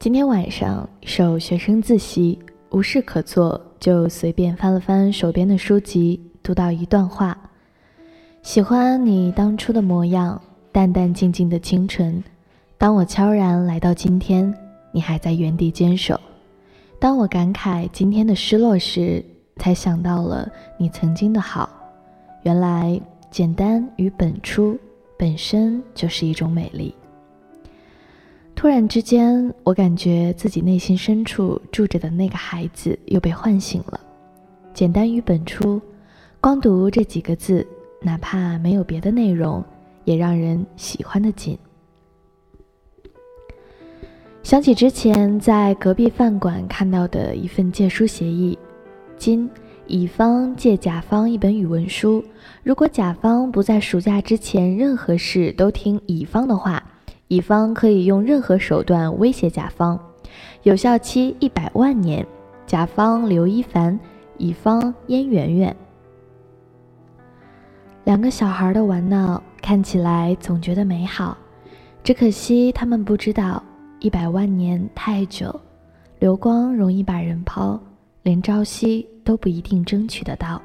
今天晚上受学生自习，无事可做，就随便翻了翻手边的书籍，读到一段话：喜欢你当初的模样，淡淡静静的清纯。当我悄然来到今天，你还在原地坚守。当我感慨今天的失落时，才想到了你曾经的好。原来简单与本初本身就是一种美丽。突然之间，我感觉自己内心深处住着的那个孩子又被唤醒了。简单与本初，光读这几个字，哪怕没有别的内容，也让人喜欢的紧。想起之前在隔壁饭馆看到的一份借书协议：今乙方借甲方一本语文书，如果甲方不在暑假之前任何事都听乙方的话。乙方可以用任何手段威胁甲方，有效期一百万年。甲方刘一凡，乙方燕圆圆。两个小孩的玩闹看起来总觉得美好，只可惜他们不知道一百万年太久，流光容易把人抛，连朝夕都不一定争取得到。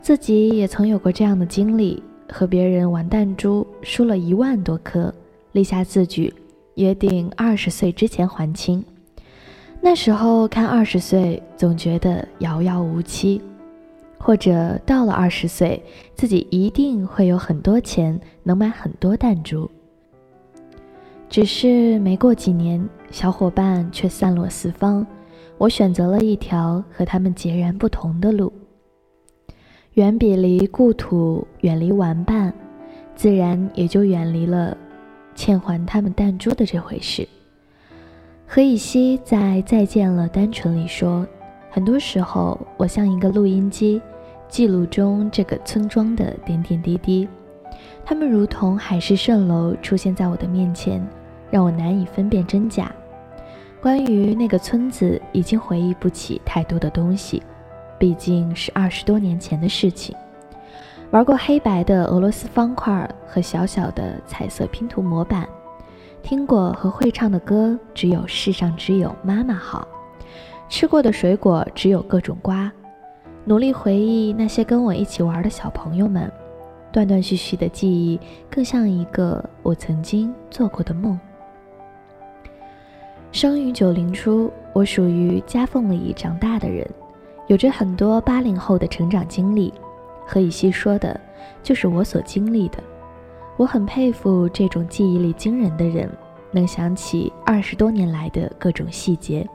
自己也曾有过这样的经历，和别人玩弹珠，输了一万多颗。立下字据，约定二十岁之前还清。那时候看二十岁，总觉得遥遥无期，或者到了二十岁，自己一定会有很多钱，能买很多弹珠。只是没过几年，小伙伴却散落四方，我选择了一条和他们截然不同的路，远比离故土，远离玩伴，自然也就远离了。欠还他们弹珠的这回事，何以西在《再见了，单纯》里说：“很多时候，我像一个录音机，记录中这个村庄的点点滴滴，他们如同海市蜃楼出现在我的面前，让我难以分辨真假。关于那个村子，已经回忆不起太多的东西，毕竟是二十多年前的事情。”玩过黑白的俄罗斯方块和小小的彩色拼图模板，听过和会唱的歌只有世上只有妈妈好，吃过的水果只有各种瓜，努力回忆那些跟我一起玩的小朋友们，断断续续的记忆更像一个我曾经做过的梦。生于九零初，我属于夹缝里长大的人，有着很多八零后的成长经历。何以西说的，就是我所经历的。我很佩服这种记忆力惊人的人，能想起二十多年来的各种细节。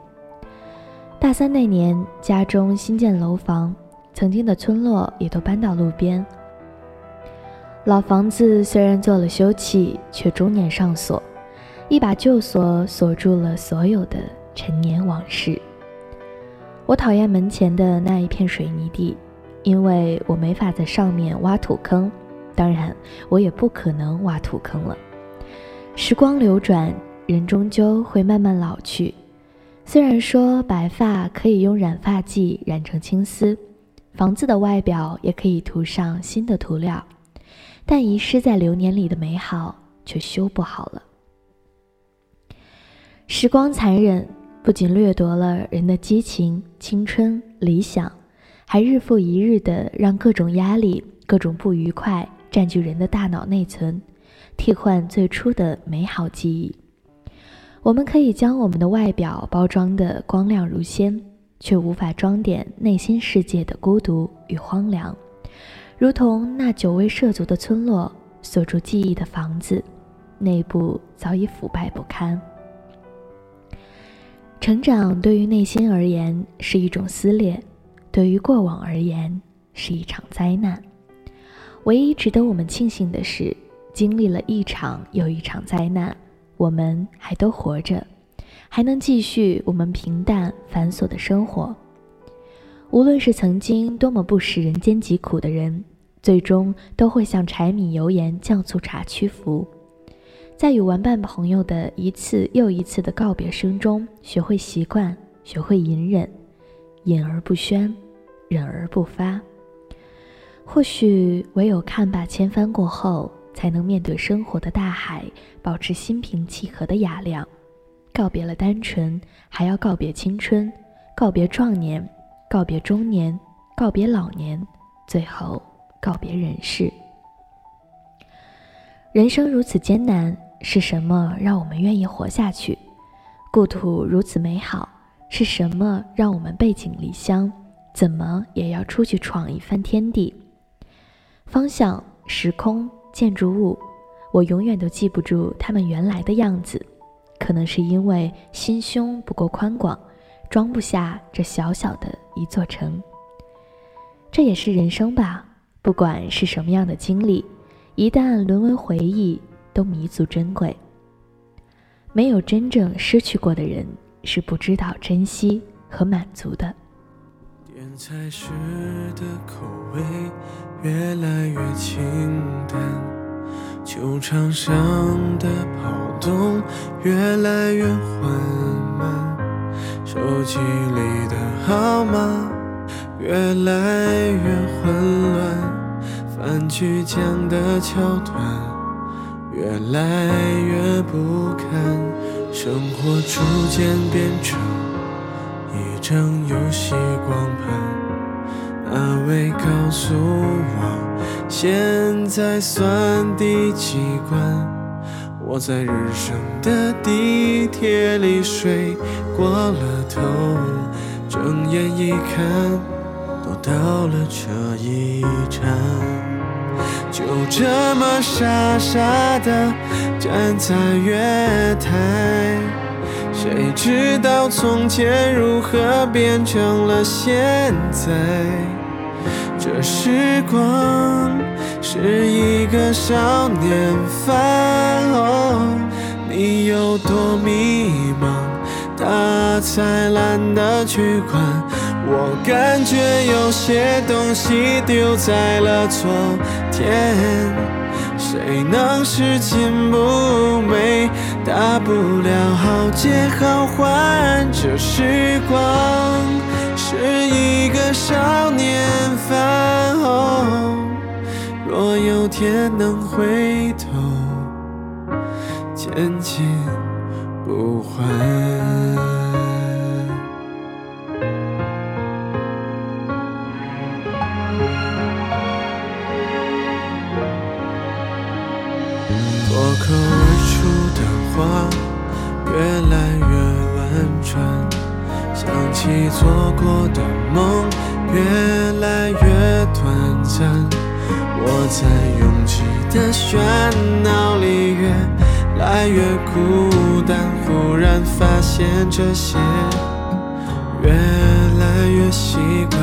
大三那年，家中新建楼房，曾经的村落也都搬到路边。老房子虽然做了修葺，却终年上锁，一把旧锁锁住了所有的陈年往事。我讨厌门前的那一片水泥地。因为我没法在上面挖土坑，当然，我也不可能挖土坑了。时光流转，人终究会慢慢老去。虽然说白发可以用染发剂染成青丝，房子的外表也可以涂上新的涂料，但遗失在流年里的美好却修不好了。时光残忍，不仅掠夺了人的激情、青春、理想。还日复一日地让各种压力、各种不愉快占据人的大脑内存，替换最初的美好记忆。我们可以将我们的外表包装得光亮如仙，却无法装点内心世界的孤独与荒凉。如同那久未涉足的村落，锁住记忆的房子，内部早已腐败不堪。成长对于内心而言是一种撕裂。对于过往而言，是一场灾难。唯一值得我们庆幸的是，经历了一场又一场灾难，我们还都活着，还能继续我们平淡繁琐的生活。无论是曾经多么不食人间疾苦的人，最终都会向柴米油盐酱醋茶屈服，在与玩伴朋友的一次又一次的告别声中，学会习惯，学会隐忍。隐而不宣，忍而不发。或许唯有看罢千帆过后，才能面对生活的大海，保持心平气和的雅量。告别了单纯，还要告别青春，告别壮年，告别中年，告别老年，最后告别人世。人生如此艰难，是什么让我们愿意活下去？故土如此美好，是什么让我们背井离乡，怎么也要出去闯一番天地？方向、时空、建筑物，我永远都记不住他们原来的样子，可能是因为心胸不够宽广，装不下这小小的一座城。这也是人生吧，不管是什么样的经历。一旦沦为回忆，都弥足珍贵。没有真正失去过的人，是不知道珍惜和满足的。点菜时的口味越来越清淡，球场上的跑动越来越缓慢，手机里的号码越来越混乱。番剧讲的桥段越来越不堪，生活逐渐变成一张游戏光盘。哪位告诉我现在算第几关？我在日升的地铁里睡过了头，睁眼一看，都到了这一站。就这么傻傻的站在月台，谁知道从前如何变成了现在？这时光是一个少年犯，你有多迷茫，他才懒得去管。我感觉有些东西丢在了昨天，谁能拾金不昧？大不了好借好还。这时光是一个少年犯，若有天能回头，千金不换。起做过的梦越来越短暂。我在拥挤的喧闹里越来越孤单，忽然发现这些越来越习惯，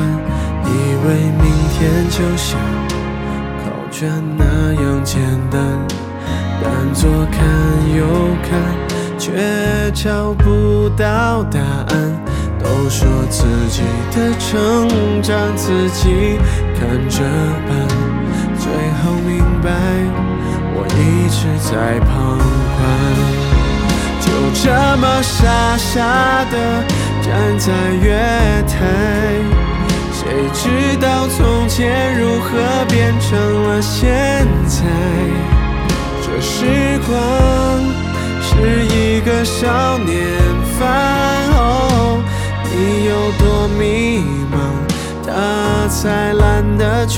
以为明天就像考卷那样简单。但左看右看，却找不到答案。都说自己的成长自己看着办，最后明白，我一直在旁观。就这么傻傻的站在月台，谁知道从前如何变成了现在？这时光是一个少年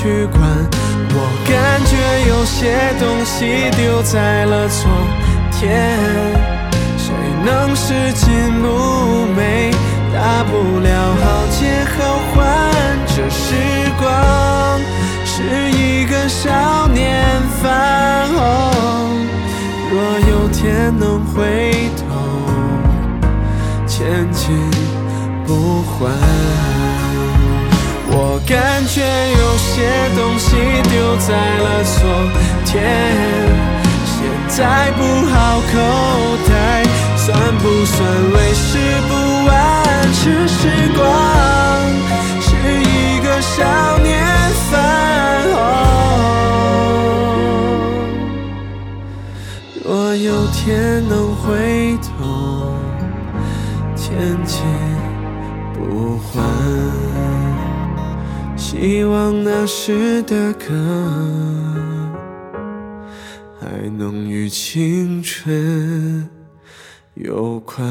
去管。我感觉有些东西丢在了昨天，谁能拾金不昧？大不了好借好还。这时光是一个少年犯。若有天能回头，千金不换。感觉有些东西丢在了昨天，现在不好口袋，算不算为时不晚？这时光是一个少年犯。有天能回头，千金不换。希望那时的歌，还能与青春有关。